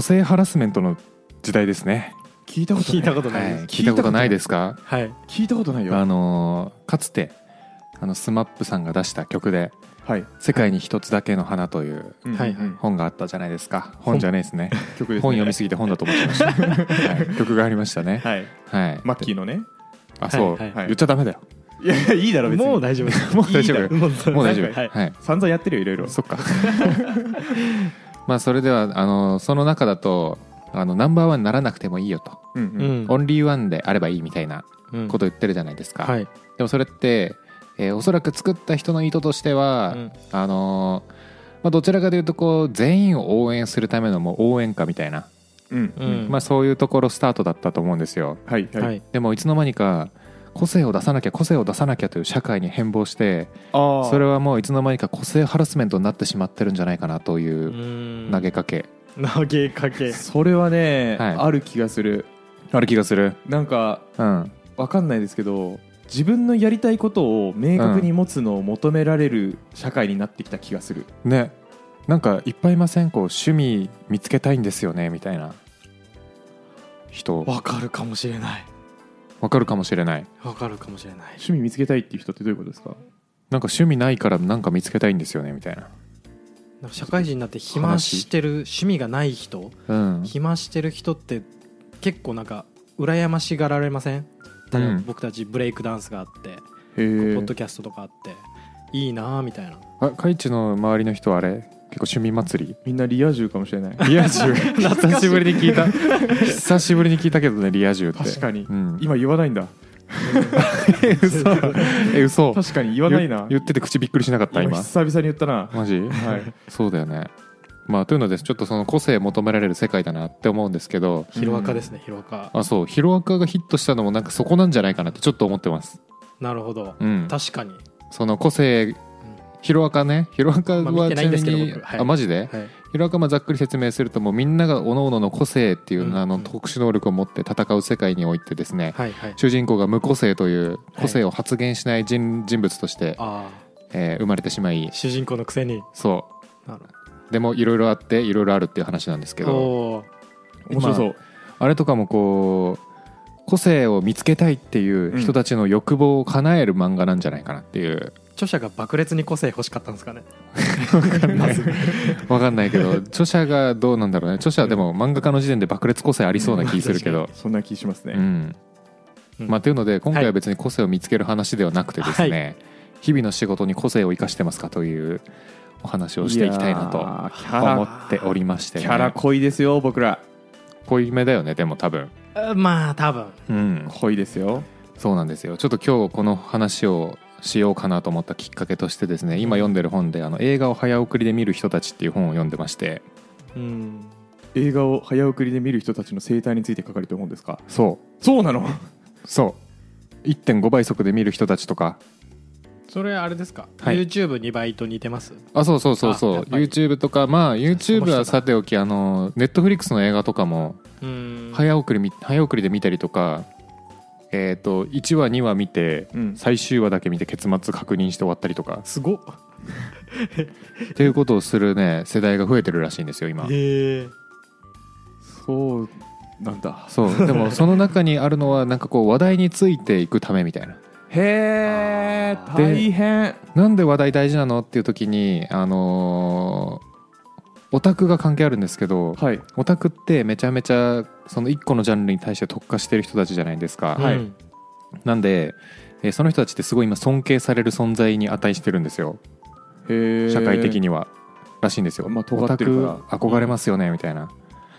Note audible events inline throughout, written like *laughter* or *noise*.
個性ハラスメントの時代ですね、聞いたことない。聞いたことはない。です、い、聞いたことないですか？はい。聞いたことないよ。あのーかつてあのスマップさんが出した曲ではい「世界に一つだけの花」というはい本があったじゃないですか。本。じゃないですね。曲ですね。本読みすぎて本だと思ってました、*laughs* はい、曲がありましたね。はい。はい。マッキーのね。あそう、はいはい。言っちゃダメだよ。いやいやいいだろ別に。もう大丈夫 *laughs* もう大丈夫。もうもう大丈夫。はいはい。散々やってるよいろいろ。そっか *laughs* まあそれではあのその中だとあのナンバーワンにならなくてもいいよと、うんううん。んオンリーワンであればいいみたいなうんこと言ってるじゃないですか、はい。でもそれって、えーおそらく作った人の意図としては、うん。あのーまあ、どちらかというとこう全員を応援するためのもう応援歌みたいな、うん。うん。まあ、そういうところスタートだったと思うんですよ。はいはい、はい。でもいつの間にか個性を出さなきゃ個性を出さなきゃという社会に変貌してああそれはもういつの間にか個性ハラスメントになってしまってるんじゃないかなといううん。投げかけ、投げかけ。それはね、はい。ある気がする。ある気がする。なんかうん。わかんないですけど自分のやりたいことを明確に持つのを求められる社会になってきた気がする、ね。なんかいっぱいいません？こう趣味見つけたいんですよねみたいな人。わかるかもしれないわかるかもしれない。わかるかもしれない。趣味見つけたいっていう人ってどういうことですか？なんか趣味ないからなんか見つけたいんですよねみたいな。なんか社会人になって暇してる趣味がない人うん。暇してる人って結構なんか羨ましがられません？僕たちブレイクダンスがあって、へポえッドキャストとかあっていいなあみたいな。あカイチの周りの人はあれ？結構趣味祭り？みんなリア充かもしれない。リア充？*laughs* 久しぶりに聞い。た久しぶりに聞いたけどねリア充って。確かに。うん、今言わないんだ。*laughs* 嘘。*laughs* え嘘。確かに言わないな。言言ってて口びっくりしなかった今今。久々に言ったな。マジ？はい。そうだよね。まあというのでちょっとその個性求められる世界だなって思うんですけど。ヒロアカですね、ヒロアカあそう。ヒロアカがヒットしたのもなんかそこなんじゃないかなってちょっと思ってます。なるほど、うん。確かに、その個性ヒロアカね。ヒロアカはちなみに、僕はい。あマジで？はい、ヒロアカまあざっくり説明するともうみんなが各々の個性っていううん。あの特殊能力を持って戦う世界においてですねはいはい。主人公が無個性という個性を発現しない人人物として、あえー生まれてしまいあ主人公のくせに。そう。でもいろいろあっていろいろあるっていう話なんですけど面白そう、あれとかもこう個性を見つけたいっていう人たちの欲望を叶える漫画なんじゃないかなっていう著者が爆裂に個性欲しかったんですかね。*laughs* わかんないけど著者がどうなんだろうね。著者はでも漫画家の時点で爆裂個性ありそうな気するけど、そんな気しますね、うん。うん。まあ、というので今回は別に個性を見つける話ではなくてですね、は日々の仕事に個性を生かしてますかというお話をしていきたいなと思ラっておりまして、ね、キャラ濃いですよ僕ら。濃いめだよねでも多分。あまあ多分。うん。濃いですよ。そうなんですよ。ちょっと今日この話をしようかなと思ったきっかけとしてですね今読んでる本であの映画を早送りで見る人たちっていう本を読んでまして。うん。映画を早送りで見る人たちの生態について書かれてる本ですか？そう。そうなの？そう。1.5倍速で見る人たちとか。それあれですか、はい。YouTube2 倍と似てます？あそうそうそうそう。YouTube とかまあ YouTube はさておきあの Netflix の映画とかもうん。早送りみ早送りで見たりとかえっ、と1話2話見てうん。最終話だけ見て結末確認して終わったりとか。すごっ。*laughs* っていうことをするね世代が増えてるらしいんですよ今。へえ。そうなんだ。そう。でも *laughs* その中にあるのはなんかこう話題についていくためみたいな。へえあー。大変。なんで話題大事なのっていう時にあのーオタクが関係あるんですけどはい。オタクってめちゃめちゃその1個のジャンルに対して特化してる人たちじゃないですか、はい。うんなんで、えーその人たちってすごい今尊敬される存在に値してるんですよ。へえ社会的には。らしいんですよ、まあ尖ってるから。オタク憧れますよねみたいな、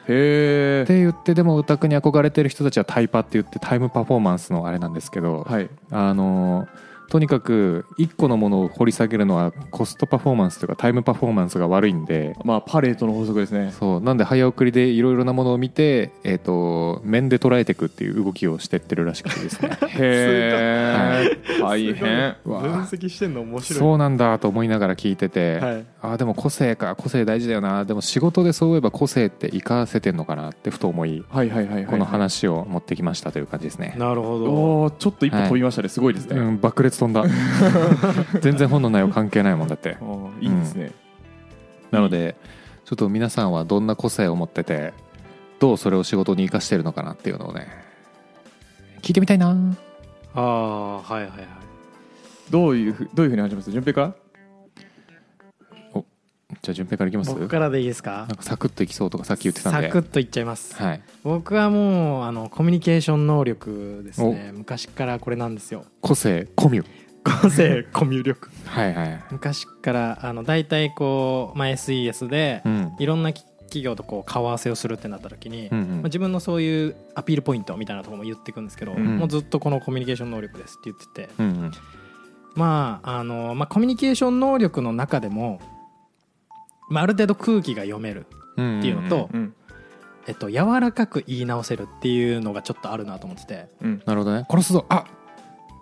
へって言ってでもオタクに憧れてる人たちはタイパって言ってタイムパフォーマンスのあれなんですけど、えはい。あのとにかく1個のものを掘り下げるのはコストパフォーマンスというかタイムパフォーマンスが悪いんでまあパレートの法則ですね。そうなんで早送りでいろいろなものを見て、えー、と面で捉えていくっていう動きをしてってるらしくてですね。*laughs* へえ大変。分析してんの面白い。そうなんだと思いながら聞いてて、はいああでも個性か。個性大事だよな。でも仕事でそういえば個性って活かせてんのかなってふと思いはいはいはいはいこの話を持ってきましたという感じですね、なるほど。おーちょっと一歩飛びましたね。すごいですね。うん、爆裂飛んだ。*laughs* 全然本の内容関係ないもんだって。*laughs* いいですね。なのでちょっと皆さんはどんな個性を持っててどうそれを仕事に生かしてるのかなっていうのをね聞いてみたいな。ああはいはいはい。どういうふどういうふうに始めます？順平か？らじゃあ順平からいきます？僕からでいいですか？なんかサクッといきそうとかさっき言ってたんで。サクッといっちゃいます。はい。僕はもうあのコミュニケーション能力ですね。昔からこれなんですよ。個性コミュ。個性コミュ力。はいはい昔からあの大体こう、まあ、SES でうん。いろんなき企業とこう顔合わせをするってなった時に、うんうん。まあ、自分のそういうアピールポイントみたいなところも言っていくんですけど、うん。もうずっとこのコミュニケーション能力ですって言ってて。うんうん。まああの、まあ、コミュニケーション能力の中でも、まあ、ある程度空気が読める、うんっていうのとうん。えっと、柔らかく言い直せるっていうのがちょっとあるなと思ってて。うん。なるほどね。殺すぞ。あ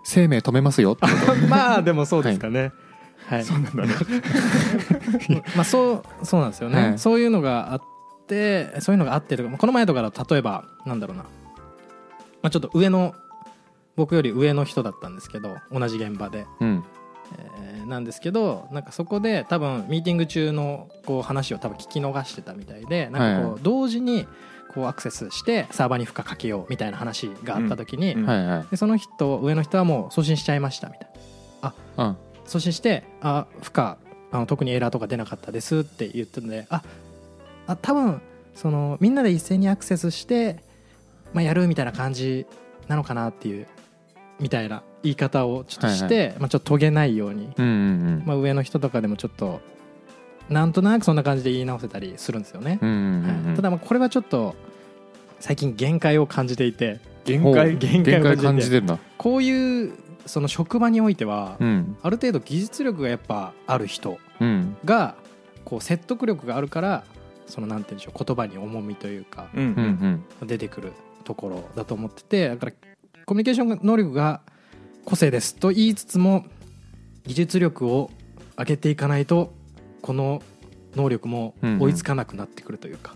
生命止めますよ *laughs* まあでもそうですかね。はい、そうなんだね。*laughs* まあそうそうなんですよね、はい。そういうのがあってそういうのがあってとかこの前とかだと例えばなんだろうな、まあ、ちょっと上の僕より上の人だったんですけど同じ現場で、うんえーなんですけどなんかそこで多分ミーティング中のこう話を多分聞き逃してたみたいでなんかこはう同時にこうアクセスしてサーバーに負荷かけようみたいな話があった時に、でその人上の人はもう送信しちゃいましたみたいな。うん。送信して「あ負荷あの特にエラーとか出なかったです」って言ってたのでああ多分そのみんなで一斉にアクセスして、まあ、やるみたいな感じなのかなっていうみたいな言い方をちょっとして、まあ、ちょっと遂げないように、うんうんまあ、上の人とかでもちょっとなんとなくそんな感じで言い直せたりするんですよね、うんうんうんはいただまあこれはちょっと最近限界を感じていて限界限界限界を感じてるんだ。こういうその職場においては、うん。ある程度技術力がやっぱある人うん。がこう説得力があるからそのなんて言うんでしょう言葉に重みというかうんうんうん。出てくるところだと思っててだからコミュニケーション能力が個性ですと言いつつも技術力を上げていかないとこの能力も追いつかなくなってくるというか、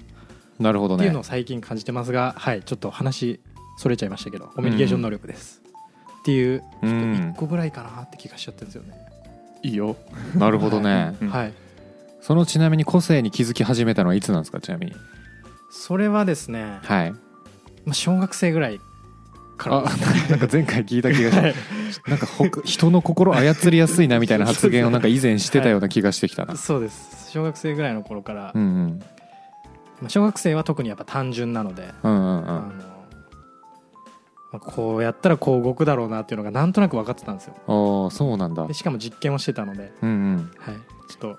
なるほどね。っていうのを最近感じてますがはいちょっと話それちゃいましたけどコミュニケーション能力です、っていうちょっと1個ぐらいかなって気がしちゃってるんですよね、いいよ。なるほどね。うん。はい。そのちなみに個性に気づき始めたのはいつなんですかちなみに？それはですね、はい。まあ、小学生ぐらいから。あなんか前回聞いた気がしてなんかほ人の心操りやすいなみたいな発言をなんか以前してたような気がしてきたな。そうです。小学生ぐらいの頃から、うんうん。まあ、小学生は特にやっぱ単純なので、うんうんうん。あのまあ、こうやったらこう動くだろうなっていうのがなんとなく分かってたんですよ。ああそうなんだ。でしかも実験をしてたので、うんうん。はい、ちょっ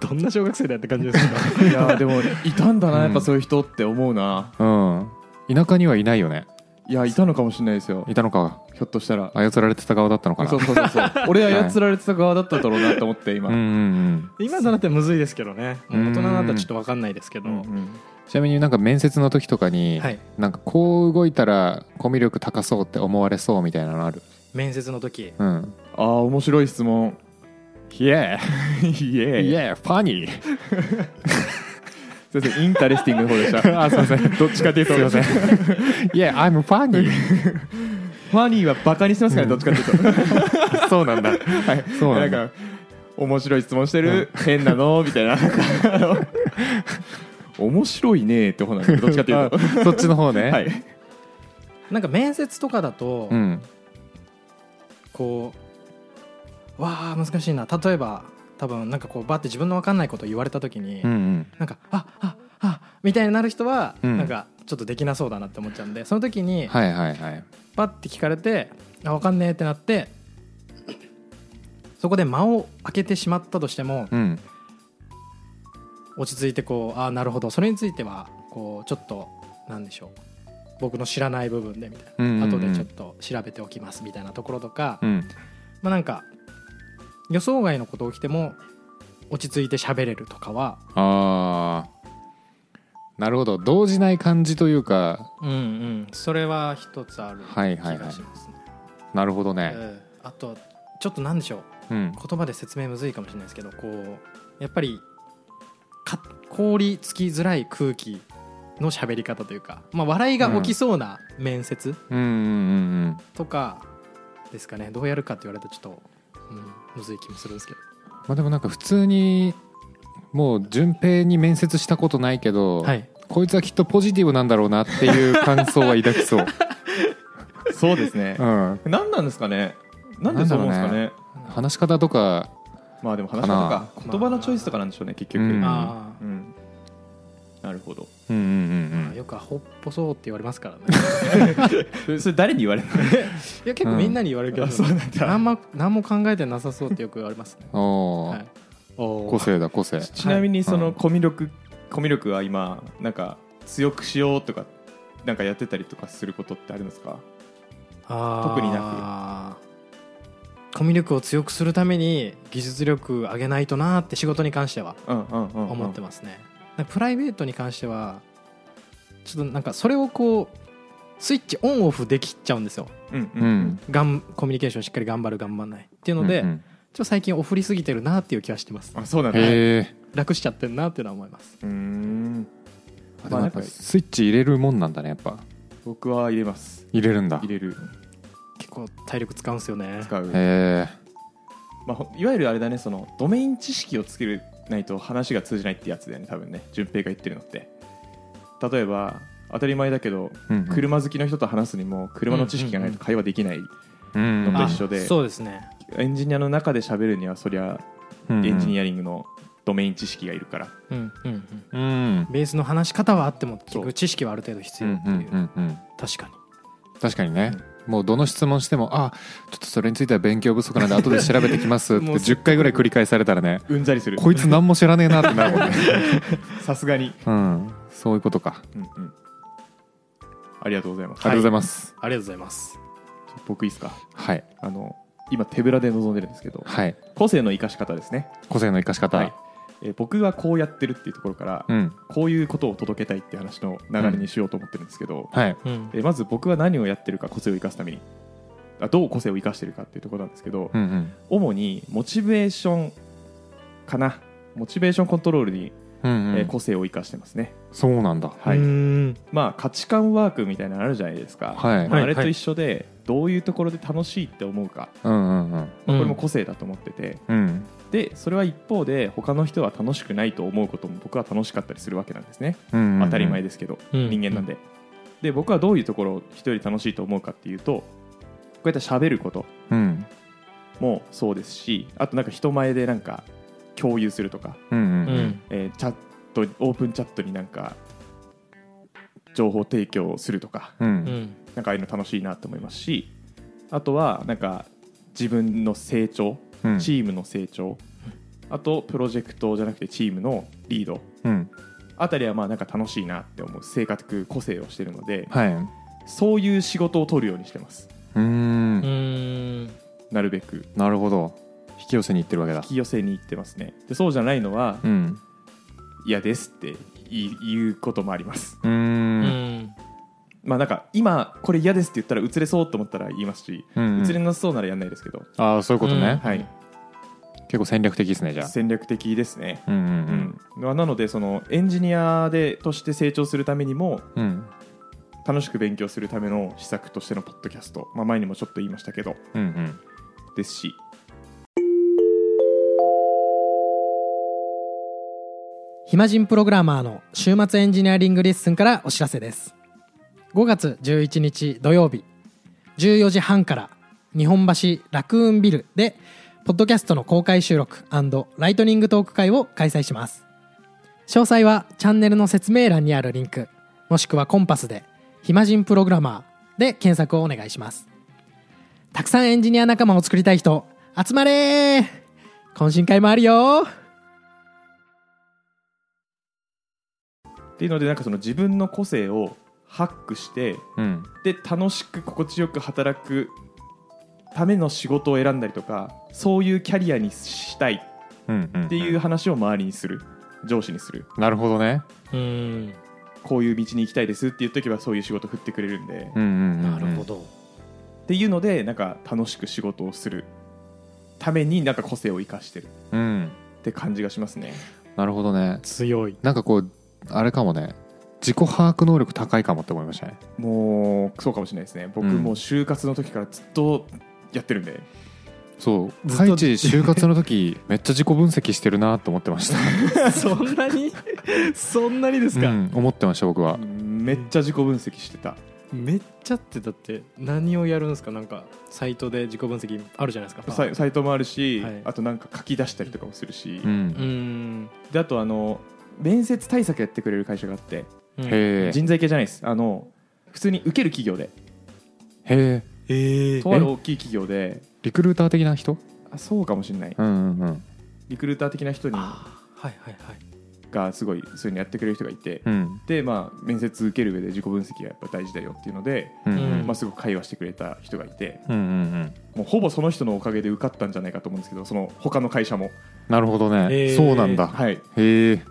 と *laughs* どんな小学生だよって感じですけど。*laughs* いやでもいたんだうんなやっぱそういう人って思うな。うん。田舎にはいないよねいやいたのかもしれないですよ。いたのか。ひょっとしたら。操られてた側だったのかな。そうそうそうそう。*laughs* 俺操られてた側だっただろうなと思って今。うんうんうん。今となってはむずいですけどね。大人になったらちょっと分かんないですけど、うんうん。ちなみになんか面接の時とかに、はい、なんかこう動いたらコミュ力高そうって思われそうみたいなのある？面接の時。うん。ああ面白い質問。Yeah イエーイ Yeah funny *laughs* すいません。 interesting の方でした。*laughs* あすいません。どっちかっていうと。すいません。*laughs* Yeah I'm funny. *laughs* funny はバカにしてますからねどっちかっていうと。そうなんだ。はい。そうなんだ。か面白い質問してる変なの？みたいな。面白いねって方なんですけどどっちかっていうと。あそっちの方ね。はい。なんか面接とかだと、うん。こうわあ難しいな。例えば多分なんかこうバッて自分の分かんないことを言われた時に、うんうん。なんかあああみたいになる人は、うん。なんかちょっとできなそうだなって思っちゃうんでその時にはいはいはい。パッて聞かれてあ分かんねえってなってそこで間を空けてしまったとしてもうん。落ち着いてこうあなるほど。それについてはこうちょっとなんでしょう。僕の知らない部分でみたいな、うんうんうん。後でちょっと調べておきますみたいなところとか、うん。まあなんか予想外のこと起きても落ち着いて喋れるとかはああなるほど。動じない感じというか。うんうん。それは一つある気はいはいはい。がしますね、なるほどね。ええあとちょっとなんでしょう。うん。言葉で説明むずいかもしれないですけどこうやっぱりか凍りつきづらい空気の喋り方というか、まあ、笑いが起きそうな面接うん。うんうんとかですかね。どうやるかって言われるとちょっと、うん、むずい気もするんですけど。まあでもなんか普通にもう順平に面接したことないけど、はい。こいつはきっとポジティブなんだろうなっていう感想は抱きそう、*laughs* そうですね。うん、何なんですかね？なんでそう思うんですかね？話し方とかまあでも話し方か。かな。言葉のチョイスとかなんでしょうね結局、うん。あうんなるほど。うんうんあよくアホっぽそうって言われますからね。*laughs* それ誰に言われるの？*laughs* いや結構みんなに言われるけど、あそうなんだ。何も何も考えてなさそうってよく言われますね、うんおー。はい、個性だ個性。ちなみにそのうんコミュ力、コミュ力は今なんか強くしようとかなんかやってたりとかすることってあるんですか？特になコミュ力を強くするために技術力上げないとなーって仕事に関してはうんうんうん、うん、思ってますね、なんかプライベートに関してはちょっとなんかそれをこうスイッチオンオフできちゃうんですよ。うんううん。んがんコミュニケーションしっかり頑張る頑張らない。っていうので、うんうん。ちょっと最近オフりすぎてるなっていう気はしてます。あそうなんだ。へえ楽しちゃってるなっていうのは思います。うーん。でもやっぱまあなんかスイッチ入れるもんなんだねやっぱ。僕は入れます。入れるんだ。入れる。結構体力使うんですよね。使う、へえまあ、ほいわゆるあれだねそのドメイン知識をつけないと話が通じないってやつだよね多分ね。順平が言ってるのって。例えば当たり前だけどうんうん。車好きの人と話すにも車の知識がないと会話できない、うんのと一緒であそうですね。エンジニアの中で喋るにはそりゃエンジニアアリングのドメイン知識がいるから、うんうんうん。うんベースの話し方はあっても知識はある程度必うん要っていう、うんうんうん確かに。確かにね、もうどの質問してもあちょっとそれについては勉強不足なんで後で調べてきますって *laughs* もう10回ぐらい繰り返されたらねうんざりする。こいつ何も知らねえなってなるもんね。*laughs* さすがに、うん。そういうことか。うんうん、ありがとうございます、ありがとうございます。ありがとうございます。僕いいですか？はい。あの今手ぶらで臨んでるんですけどはい。個性の生かし方ですね、個性の生かし方、はいえー僕がこうやってるっていうところから、うん。こういうことを届けたいっていう話の流れにしようと思ってるんですけど、はい。うん。えーまず僕は何をやってるか個性を生かすためにあどう個性を生かしてるかっていうところなんですけど、うんうん。主にモチベーションかな。モチベーションコントロールに、うんうん。えー個性を生かしてますね、そうなんだ。はい。まあ価値観ワークみたいなのあるじゃないですか、はい。まあ、はい。あれと一緒でどういうところで楽しいって思うか、うんうんうん。まあこれも個性だと思ってて、うんでそれは一方で他の人は楽しくないと思うことも僕は楽しかったりするわけなんですね、うんうん当たり前ですけど、うん人間なんで、で僕はどういうところを人より楽しいと思うかっていうとこうやって喋ること。うん。もそうですしあとなんか人前でなんか共有するとか、うんうんううん。んえーチャットオープンチャットになんか情報提供するとか。ううん。んなんかああいうの楽しいなと思いますしあとはなんか自分の成長。うんチームの成長。あとプロジェクトじゃなくてチームのリード。うん。あたりはまあなんか楽しいなって思う性格個性をしてるのではい。そういう仕事を取るようにしてます。うん。なるべく。なるほど。引き寄せに行ってるわけだ。引き寄せに行ってますね。でそうじゃないのはうん。嫌ですって言うこともあります。うーうんんまあなんか今これ嫌ですって言ったら移れそうと思ったら言いますしうんうん。移れなさそうならやんないですけど、ああそういうことね、うんはい。結構戦略的ですねじゃあ。戦略的ですね。うんうんうん。まあなのでそのエンジニアでとして成長するためにもうん。うん楽しく勉強するための施策としてのポッドキャスト、まあ、前にもちょっと言いましたけど。うんうん。ですし。暇人プログラマーの週末エンジニアリングレッスンからお知らせです5月11日土曜日14時半から日本橋ラクーンビルでポッドキャストの公開収録ライトニングトーク会を開催します。詳細はチャンネルの説明欄にあるリンクもしくはコンパスで「暇人プログラマー」で検索をお願いします。たくさんエンジニア仲間を作りたい人集まれ懇親会もあるよっていうのでなんかその自分の個性をハックしてうん。で楽しく心地よく働くための仕事を選んだりとかそういうキャリアにしたいっていう話を周りにする。上司にする。なるほどね。うん。こういう道に行きたいですって言っとけばそういう仕事振ってくれるんで、なるほど。っていうのでなんか楽しく仕事をするためになんか個性を生かしてる。うん。って感じがしますね。なるほどね。強い。なんかこうあれかもね自己把握能力高いかもって思いましたね。もうそうかもしれないですね。僕うん。もう就活の時からずっとやってるんで、そう。ずっと。太一就活の時 *laughs* めっちゃ自己分析してるなと思ってました。*laughs* そんなに？そんなにですか、うん、思ってました僕は。めっちゃ自己分析してた。めっちゃってだって何をやるんですか？なんかサイトで自己分析あるじゃないですか。サイサイトもあるし、はい。あとなんか書き出したりとかもするし、うん。う、ん。であとあの面接対策やってくれる会社があって人材系じゃないです。あの普通に受ける企業で。へえええとある大きい企業で。リクルーター的な人？あそうかもしれない。うんうんうん。リクルーター的な人にはいはいはい。がすごいそういうのやってくれる人がいて、うん。でまあ面接受ける上で自己分析がやっぱ大事だよっていうので、うんうん。まあ、すごく会話してくれた人がいて。うんうんうん。もうほぼその人のおかげで受かったんじゃないかと思うんですけどその他の会社も。なるほどね、へー。そうなんだ、はい、へえ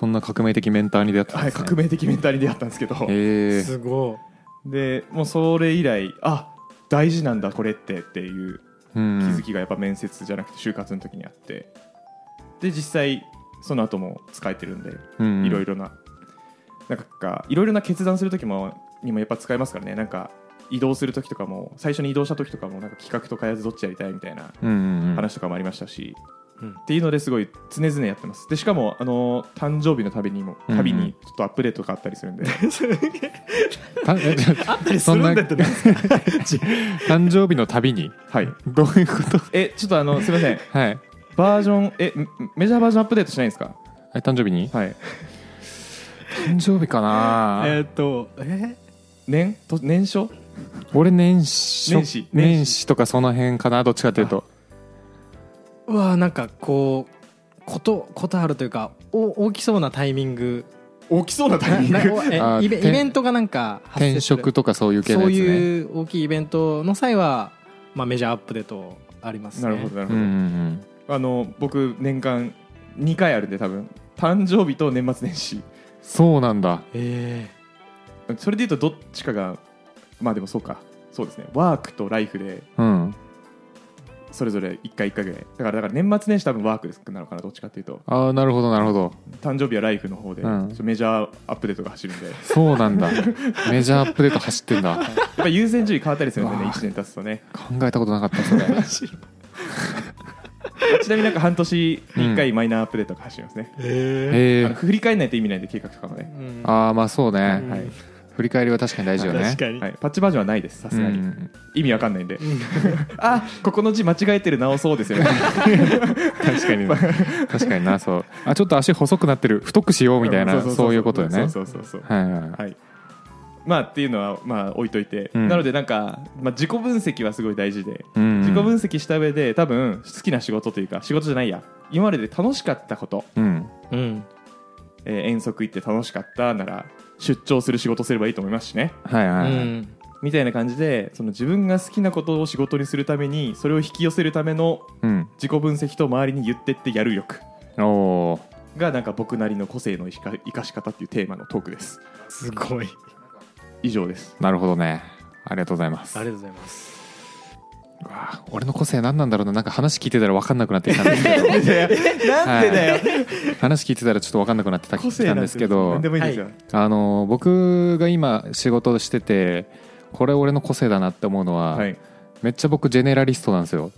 そんな革命的メンターに出会ったんはい、ですね、革命的メンターに出会ったんですけど。へえすごでもうそれ以来あ大事なんだこれってっていううん気づきがやっぱ面接じゃなくて就活の時にあって。で実際その後も使えてるんでうんいろいろな。なんかいろいろな決断する時もにもやっぱ使えますからね。なんか移動する時とかも最初に移動した時とかもなんか企画と開発どっちやりたいみたいなうんうんうん。話とかもありましたし、うんっていうのですごい常々やってます。でしかもあの誕生日のたびにもたびにちょっとアップデートがあったりするんで、たえ *laughs* あったりするんだってね誕生日のたびに？はい。どういうこと？えちょっとあのすみません。はい。バージョンえメメジャーバージョンアップデートしないんですか？え誕生日に？はい。誕生日かな？えーっとえ？年？と年初？俺年始。年始。年始とかその辺かな？どっちかというとうわなんかこうことことあるというかお大きそうなタイミング。起きそうなタイミング？イベイベントがなんか発生転する。職とかそういう系のそうやつね。いう大きいイベントの際は、まあ、メジャーアップデートありますね。なるほどなるほど、うん。うんあの僕年間2回あるんで多分。誕生日と年末年始。そうなんだ。えそれでいうとどっちかがまあでもそうか。そうですね。ワークとライフで。うんそれぞれ1回1回ぐらい。だからだから年末年始多分ワークですなのかなどっちかっていうと。ああなるほどなるほど。誕生日はライフの方で、うん。メジャーアップデートが走るんで。やっそうなんだ。*laughs* メジャーアップデート走ってんだ。ぱ優先順位変わったりするんでねうわ1年経つとね。考えたことなかったそれ。*laughs* ちなみになんか半年に1回マイナーアップデートが走りますね、えへえあの振り返らないと意味ないんで計画とかもね、うん。ああまあそうね、うんはい振り返りは確かに大事よね。確かに、はい、パッチバージョンはないですさすがに、うん。意味わかんないんで。うん。*laughs* あここの字間違えてる直そうですよね。確かに確かにな *laughs* そう。あちょっと足細くなってる。太くしようみたいなそういうことよね。そうそうそうはいはいはい。はい。まあっていうのはまあ置いといて、うん。なのでなんか、まあ、自己分析はすごい大事で、うん。自己分析した上で多分好きな仕事というか仕事じゃないや。今までで楽しかったこと、うんうん。えー遠足行って楽しかったなら出張する仕事すればいいと思いますしね。はいはいはい、うんみたいな感じでその自分が好きなことを仕事にするためにそれを引き寄せるためのうん。自己分析と周りに言ってってやる力おおがなんか僕なりの個性の生か生かし方っていうテーマのトークです。すごい。以上です。なるほどね。ありがとうございます。ありがとうございます。うわ俺の個性何なんだろうな。なんか話聞いてたら分かんなくなってきたんですけど。*laughs* なんでだよ。話聞いてたらちょっと分かんなくなってた個きたんですけど。あの僕が今仕事しててこれ俺の個性だなって思うのは、はい。めっちゃ僕ジェネラリストなんですよ。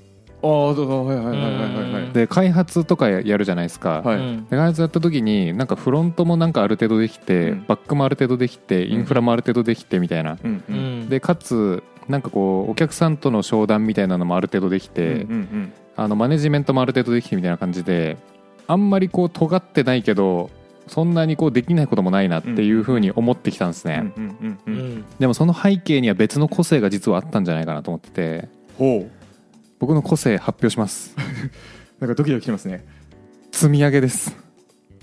ああはいはいはいはいはいはい。で開発とかやるじゃないですか、はい。開発やった時になんかフロントもなんかある程度できて、うん。バックもある程度できてインフラもある程度できてみたいな、うん。でかつなんかこうお客さんとの商談みたいなのもある程度できて、うんうんあのマネジメントもある程度できてみたいな感じであんまりこう尖ってないけどそんなにこうできないこともないなっていうふうに思ってきたんですね、うんうんううん。うんん。でもその背景には別の個性が実はあったんじゃないかなと思っててほう。僕の個性発表します。*laughs* なんかドキドキしますね。積み上げです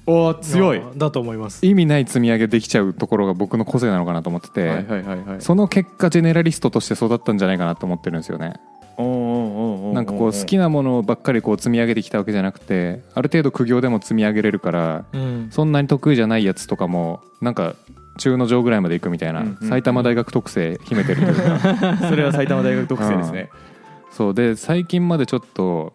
おお強い。あだと思います。意味ない積み上げできちゃうところが僕の個性なのかなと思ってて、その結果ジェネラリストとして育ったんじゃないかなと思ってるんですよね。なんかこう好きなものばっかりこう積み上げてきたわけじゃなくてある程度苦行でも積み上げれるからうん。そんなに得意じゃないやつとかもなんか中の上ぐらいまで行くみたいな、うんうんうん。埼玉大学特性秘めてるというか。*laughs* それは埼玉大学特性ですね。そう。で最近までちょっと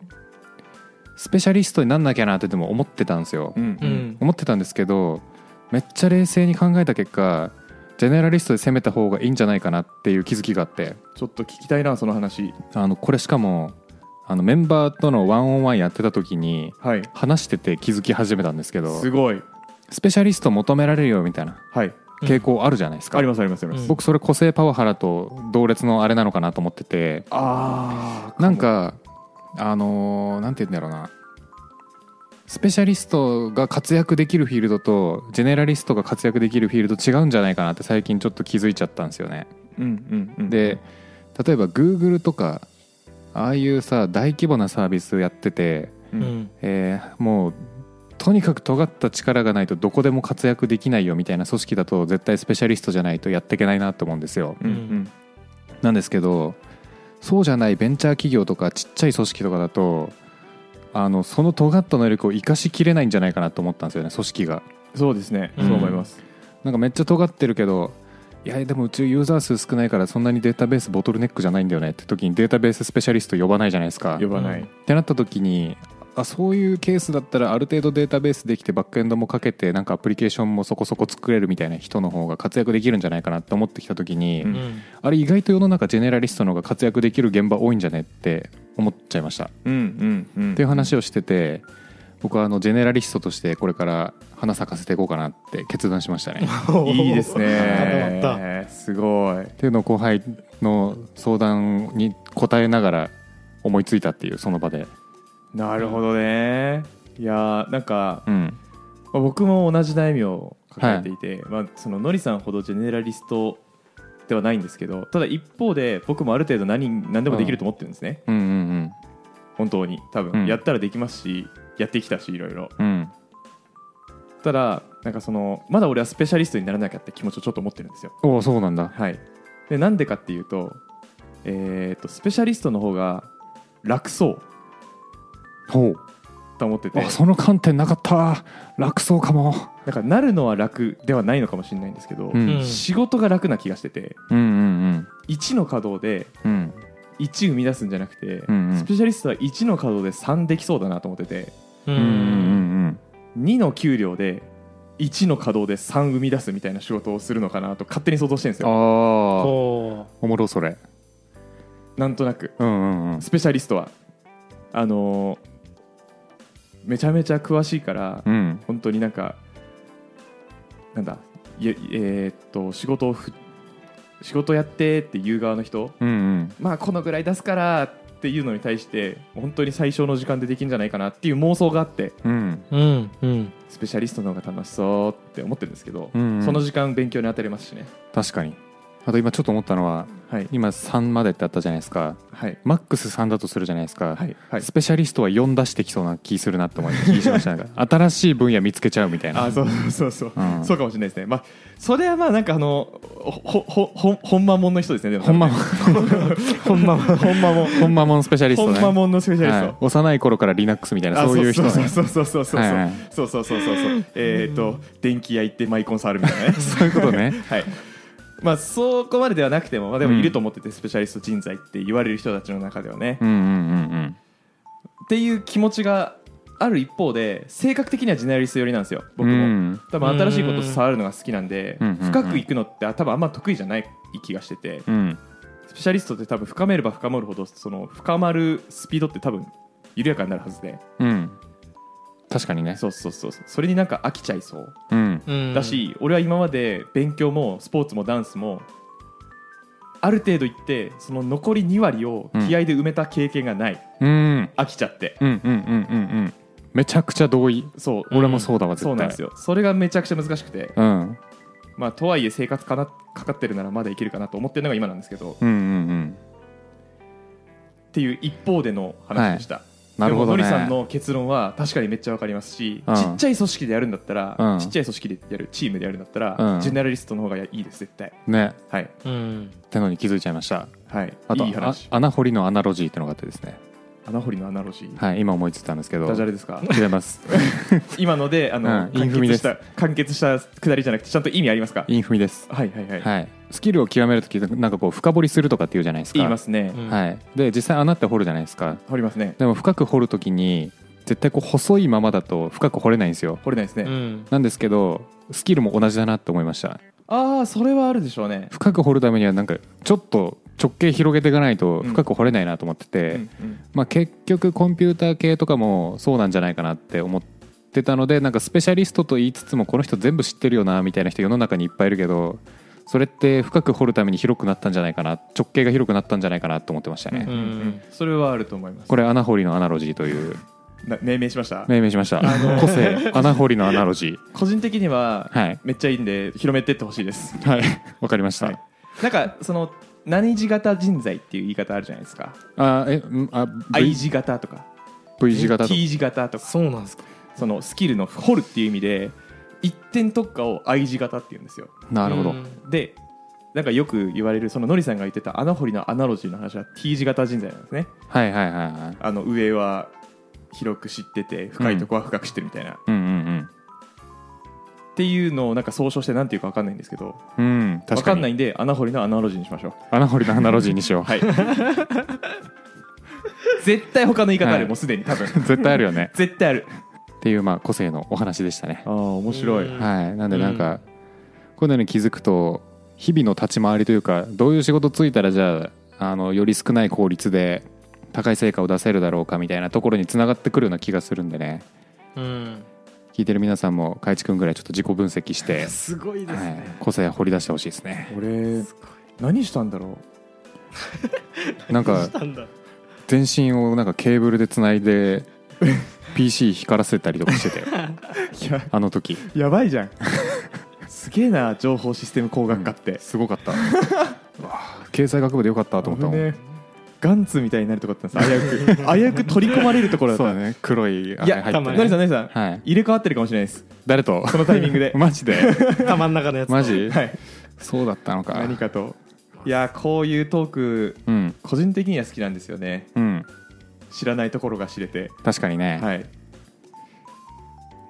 スペシャリストになんなきゃなってでも思ってたんですよ、うん。ううん。ん思ってたんですけどめっちゃ冷静に考えた結果ジェネラリストで攻めた方がいいんじゃないかなっていう気づきがあって。ちょっと聞きたいなその話。あのこれしかもあのメンバーとのワンオンワンやってた時にはい。話してて気づき始めたんですけどすごい。スペシャリスト求められるよみたいなはい。傾向あるじゃないですか、ありますありますあります、うん僕それ個性パワハラと同列のあれなのかなと思っててああなんかあのーなんて言うんだろうな。スペシャリストが活躍できるフィールドとジェネラリストが活躍できるフィールド違うんじゃないかなって最近ちょっと気づいちゃったんですよね。うんうんうんで例えば Google とかああいうさ大規模なサービスやってて、ううんん。えーもうとにかく尖った力がないとどこでも活躍できないよみたいな組織だと絶対スペシャリストじゃないとやっていけないなと思うんですよ。うんうん。なんですけどそうじゃないベンチャー企業とかちっちゃい組織とかだとあのその尖った能力を生かしきれないんじゃないかなと思ったんですよね組織が。そうですね、うん。そう思います。なんかめっちゃ尖ってるけどいやでもうちユーザー数少ないからそんなにデータベースボトルネックじゃないんだよねって時にデータベーススペシャリスト呼ばないじゃないですか。呼ばない、うんってなった時にあそういうケースだったらある程度データベースできてバックエンドもかけてなんかアプリケーションもそこそこ作れるみたいな人の方が活躍できるんじゃないかなって思ってきた時に、うん。うん。あれ意外と世の中ジェネラリストの方が活躍できる現場多いんじゃねって思っちゃいました、うんうんうん。っていう話をしてて僕はあのジェネラリストとしてこれから花咲かせていこうかなって決断しましたね。*laughs* いいですね。*laughs* すごいってい。うのを後輩の相談に答えながら思いついたっていうその場でなるほどね。いやーなんか、うん。まあ僕も同じ悩みを抱えていて、まあ、そののりさんほどジェネラリストではないんですけどただ一方で僕もある程度何何でもできると思ってるんですね、うん。うん本当に。多うん。分やったらできますし、やってきたしいろいろ。うん。うんただなんかそのまだ俺はスペシャリストにならなきゃって気持ちをちょっと持ってるんですよ。おおそうなんだ。はい。でなんでかっていうとえー、とスペシャリストの方が楽そうほう。と思ってて。あその観点なかった。楽そうかも。なんかなるのは楽ではないのかもしれないんですけど、うん。うん仕事が楽な気がしててうんうん1の稼働でうん。うん1生み出すんじゃなくて、うんうん。スペシャリストは1の稼働で3できそうだなと思っててううんうんうん2の給料で1の稼働で3生み出すみたいな仕事をするのかなと勝手に想像してるんですああよこおもろそれ。なんとなく。うんうんうん。スペシャリストは。あのーめちゃめちゃ詳しいから、うん。本当になんかなんだいええーっと仕事をふ仕事やってって言う側の人うんうん。まあこのぐらい出すからっていうのに対して本当に最小の時間でできるんじゃないかなっていう妄想があってうん。ううんうん。スペシャリストの方が楽しそうって思ってるんですけど、うんうん。その時間勉強に当たれますしね。確かにあと今ちょっと思ったのははい。今3までってあったじゃないですか。はい。マックス3だとするじゃないですか、はい。はい。スペシャリストは4出してきそうな気するなって思い気しました。*laughs* 新しい分野見つけちゃうみたいな。あそうそうそう、うん。そうかもしれないですね。まあそれはまあなんかあのほほほほんまもんの人ですねでも。ほんまほんまほんまもんほんまもんスペシャリストね。ほんまもんのスペシャリスト、はい。幼い頃から Linux みたいなあそういう人ね。そうそうそうそうそう。そうはいはい。そうそうそうそうそう。えっ、と電気屋行ってマイコン触るみたいなね。*laughs* そういうことね。*laughs* はいまあそこまでではなくても、まあ、でもいると思ってて、スペシャリスト人材って言われる人たちの中ではね、うんうんうんっていう気持ちがある一方で性格的にはジェネラリスト寄りなんですようん僕も、うん。多分新しいことを触るのが好きなんで、うんうんうん。深くいくのって多分あんま得意じゃない気がしてて、うん。スペシャリストって多分深めれば深まるほどその深まるスピードって多分緩やかになるはずで。うん確かにね。そうそうそうそう。それになんか飽きちゃいそう。うん。うん。だし、俺は今まで勉強もスポーツもダンスもある程度いってその残り2割を気合で埋めた経験がない、うん。飽きちゃって。うんうんうんうん。うんめちゃくちゃ同意。そう。俺もそうだわ絶対。そうなんですよ。それがめちゃくちゃ難しくて、うん。まあ、とはいえ生活かなかかってるならまだいけるかなと思ってるのが今なんですけど。っうんうんうん。ていう一方での話でした、なるほどね。さんの結論は確かにめっちゃわかりますし、うん。ちっちゃい組織でやるんだったら、うん。ちっちゃい組織でやるチームでやるんだったら、うん。ジェネラリストの方がいいです絶対。ね。はい。うん。ってのに気づいちゃいました。はい。あといい話。あ穴掘りのアナロジーってのがあってですね穴掘りのアナロジー、はい今思いついたんですけど。ダジャレですか？違います。*laughs* 今のであの、うんインフミです完結した完結したくだりじゃなくてちゃんと意味ありますか？インフミです。はいはいはい、はい。スキルを極めるときなんかこう深掘りするとかっていうじゃないですか。言いますね、うん。はい。で実際穴って掘るじゃないですか。掘りますね。でも深く掘るときに絶対こう細いままだと深く掘れないんですよ。掘れないですね、うん。なんですけどスキルも同じだなって思いました。ああそれはあるでしょうね。深く掘るためにはなんかちょっと直径広げていかないとうん深く掘れないなと思ってて、まあ、結局コンピューター系とかもそうなんじゃないかなって思ってたのでなんかスペシャリストと言いつつもこの人全部知ってるよなみたいな人世の中にいっぱいいるけどそれって深く掘るために広くなったんじゃないかな直径が広くなったんじゃないかなと思ってましたね、うんうんうん。それはあると思います。これ穴掘りのアナロジーという。な命名しました？命名しました。個性。穴掘りのアナロジ個人的にははい。めっちゃいいんで広めてってほしいです。ーはい。わかりました、はい。なんかその何字型人材っていう言い方あるじゃないですか。あえんあ I 字型とか。V 字型。と T 字型とか。そうなんですか。そのスキルの掘るっていう意味で一点特化を I 字型って言うんですよ。なるほど、うん。でなんかよく言われるそのノリさんが言ってた穴掘りのアナロジーの話は T 字型人材なんですね。はいはいはいはい。あの上は広く知ってて深いとこは深く知ってるみたいな、っうんうんていうのをなんか総称して何ていうか分かんないんですけど。うんうん分確かに。かんないんで穴掘りのアナロジーにしましょう。穴掘りのアナロジーにしよう、はい。絶対他の言い方ある、はい。もうすでに多分。*laughs* 絶対あるよね。絶対ある。っていうまあ個性のお話でしたね。ああ面白い、うんはい。なんでなんか、こういうのに気づくと日々の立ち回りというかどういう仕事ついたらじゃああのより少ない効率で高い成果を出せるだろうかみたいなところにつながってくるような気がするんでね。うん聞いてる皆さんも海地君ぐらいちょっと自己分析して、*laughs* すごいですはいね、個性掘り出してほしいですね。俺何したんだろ *laughs* なんか全身をなんかケーブルでつないで *laughs* PC 光らせたりとかしててあの時。やばいじゃん。すげえな情報システム工学科って、すごかった。経済学部でよかったと思ったもん、ガンツみたいになるとこだったんです危うく危うく取り込まれるところだった。そうだね。黒いあいやれ入ってたまに。ノリさんノリさん、はい。入れ替わってるかもしれないです。誰と？このタイミングで。*laughs* マジで？頭ん中のやつと。マジ？はい。そうだったのか。何かと。いやこういうトークうん。個人的には好きなんですよね。うん。知らないところが知れて。確かにね。はい。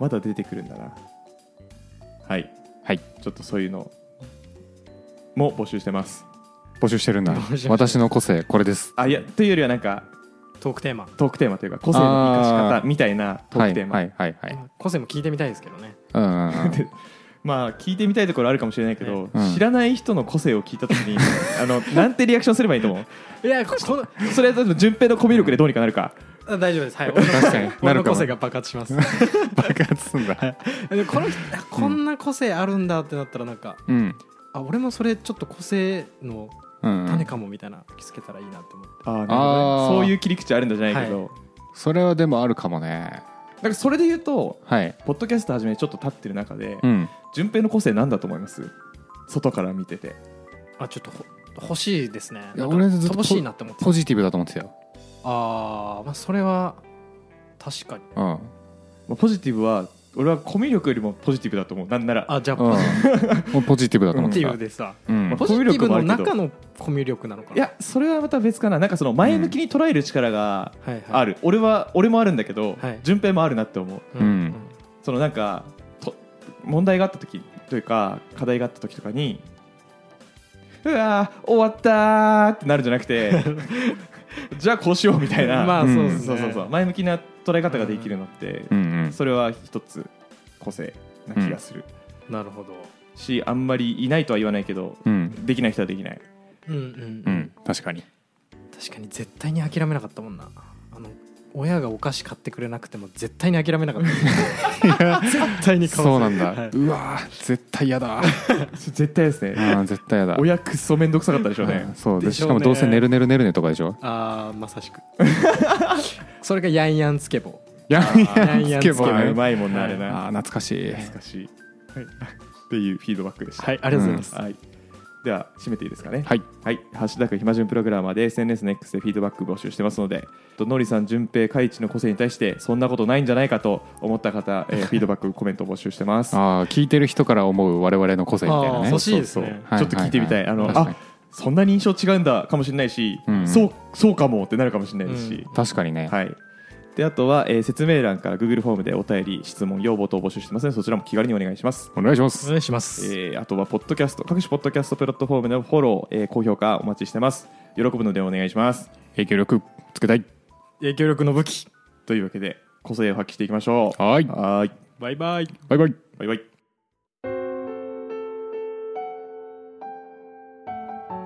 まだ出てくるんだな。はい。はい。ちょっとそういうのも募集してます募集してるんだ。募集。してる私の個性これです。あいやというよりはなんかトークテーマ。トークテーマというか個性の生かし方みたいなトークテーマ、はいはいはいはい。個性も聞いてみたいですけどね。うんうんうん。*laughs* でまあ聞いてみたいところあるかもしれないけど、うん。知らない人の個性を聞いた時に *laughs* あのなんてリアクションすればいいと思う？いやここのそれは順平のコミュ力でどうにかなるか。あ大丈夫です。はい。確かに。*laughs* な俺るかも。の個性が爆発します。爆発すんだ。でこの人あこんな個性あるんだってなったらなんかうん。あ俺もそれちょっと個性の種かもみたいな気づけたらいいなって思って。あーなるほどね。あー。そういう切り口あるんだじゃないけど、はそれはでもあるかもね。なんかそれで言うとはい。ポッドキャスト始めてちょっと経ってる中で、うん。順平の個性なんだと思います？外から見てて。あちょっとほ欲しいですね。いや俺ずっと欲しいなって思ってポジティブだと思ってたよ。あーまあそれは確かに。うん。まあポジティブは俺はコミュ力よりもポジティブだと思う。なんなら。あじゃあうん。ポ *laughs* もうポジティブだと思ジティってたブでさうん。まあポジティブの中のコミュ力なのかな。いやそれはまた別かな。なんかその前向きに捉える力がはいはい。ある、俺は俺もあるんだけど、はい。順平もあるなって思う。うん。そのなんかと問題があった時というか課題があった時とかにうわー終わったーってなるんじゃなくて *laughs* じゃあこうしようみたいな、まあそうそうそうそう。前向きな捉え方ができるのって、うんうん。それは一つ個性な気がする、なるほど。しあんまりいないとは言わないけどうん。できない人はできない。うんうんううんん。確かに。確かに絶対に諦めなかったもんな親がお菓子買ってくれなくても絶対に諦めなかった。*laughs* 絶対に買わせそうなんだ、はい。うわー絶対嫌だ。絶対ですね。あー絶対嫌だ。親くっそ面倒くさかったでしょうね、うんそう。ででしょうね。しかもどうせ寝る寝る寝るねとかでしょ？あーまさしく。*laughs* それがヤンヤンつけ棒やんやんやんつけばね。あー。うまいもんなあれな、あー懐かしい。懐かしい、はい、っていうフィードバックでした。はいありがとうございます、はい、では締めていいですかね？はい。はい、ハッシュタグ暇人プログラマーで SNS の X でフィードバック募集してますので、とのりさん、順平、海一の個性に対してそんなことないんじゃないかと思った方、えー *laughs* フィードバック、コメント募集してます。ああ聞いてる人から思う我々の個性みたいなね。欲しいですねはいちょっと聞いてみたい。はいあのあそんなに印象違うんだかもしれないし、うん。そうそうかもってなるかもしれないですし、確かにね、はい。であとは、えー説明欄から Google フォームでお便り、質問、要望等を募集してますので、そちらも気軽にお願いします。お願いします。お願いします、えーあとはポッドキャスト各種ポッドキャストプラットフォームのフォロー、えー高評価お待ちしてます。喜ぶのでお願いします。影響力つけたい。影響力の武器。というわけで個性を発揮していきましょう。はい。はーい。バイバイ。バイバイ。バイバイ。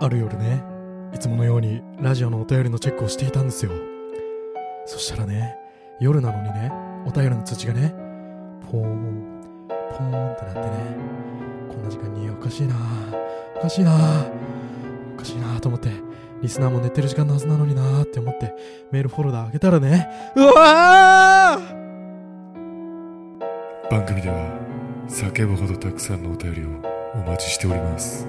ある夜ねいつものようにラジオのお便りのチェックをしていたんですよ。そしたらね夜なのにね。お便りの通知がね。ポーンポーンってなってね。こんな時間におかしいな。おかしいな。おかしいなと思って。リスナーも寝てる時間のはずなのになって思って。メールフォルダ開けたらね。うわー！番組では叫ぶほどたくさんのお便りをお待ちしております。